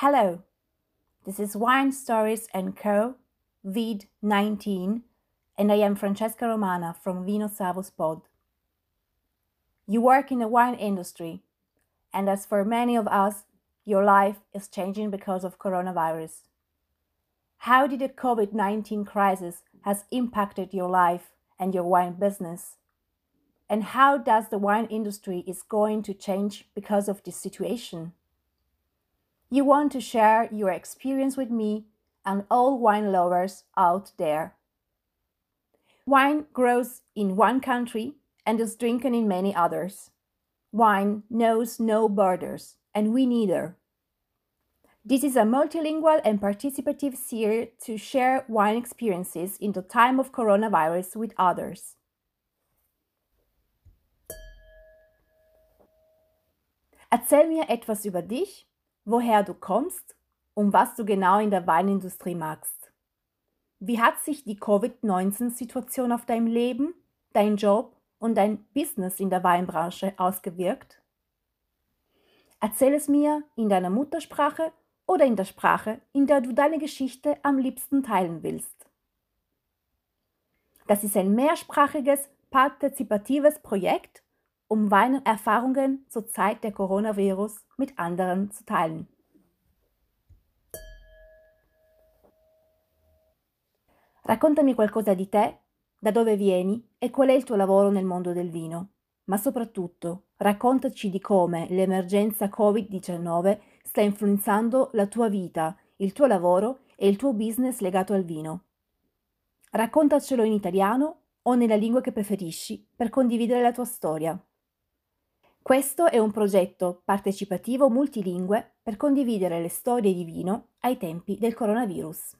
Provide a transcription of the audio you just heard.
Hello, this is Wine Stories & Co. Vid 19 and I am Francesca Romana from Vino Savus Pod. You work in the wine industry and as for many of us, your life is changing because of coronavirus. How did the COVID-19 crisis has impacted your life and your wine business? And how does the wine industry is going to change because of this situation? You want to share your experience with me and all wine lovers out there. Wine grows in one country and is drinking in many others. Wine knows no borders, and we neither. This is a multilingual and participative series to share wine experiences in the time of coronavirus with others. Erzähl mir etwas über dich, woher du kommst und was du genau in der Weinindustrie magst. Wie hat sich die Covid-19-Situation auf dein Leben, dein Job und dein Business in der Weinbranche ausgewirkt? Erzähl es mir in deiner Muttersprache oder in der Sprache, in der du deine Geschichte am liebsten teilen willst. Das ist ein mehrsprachiges, partizipatives Projekt, um Weinerfahrungen zur Zeit der Coronavirus mit anderen zu teilen. Raccontami qualcosa di te, da dove vieni e qual è il tuo lavoro nel mondo del vino. Ma soprattutto, raccontaci di come l'emergenza Covid-19 sta influenzando la tua vita, il tuo lavoro e il tuo business legato al vino. Raccontacelo in italiano o nella lingua che preferisci per condividere la tua storia. Questo è un progetto partecipativo multilingue per condividere le storie di vino ai tempi del coronavirus.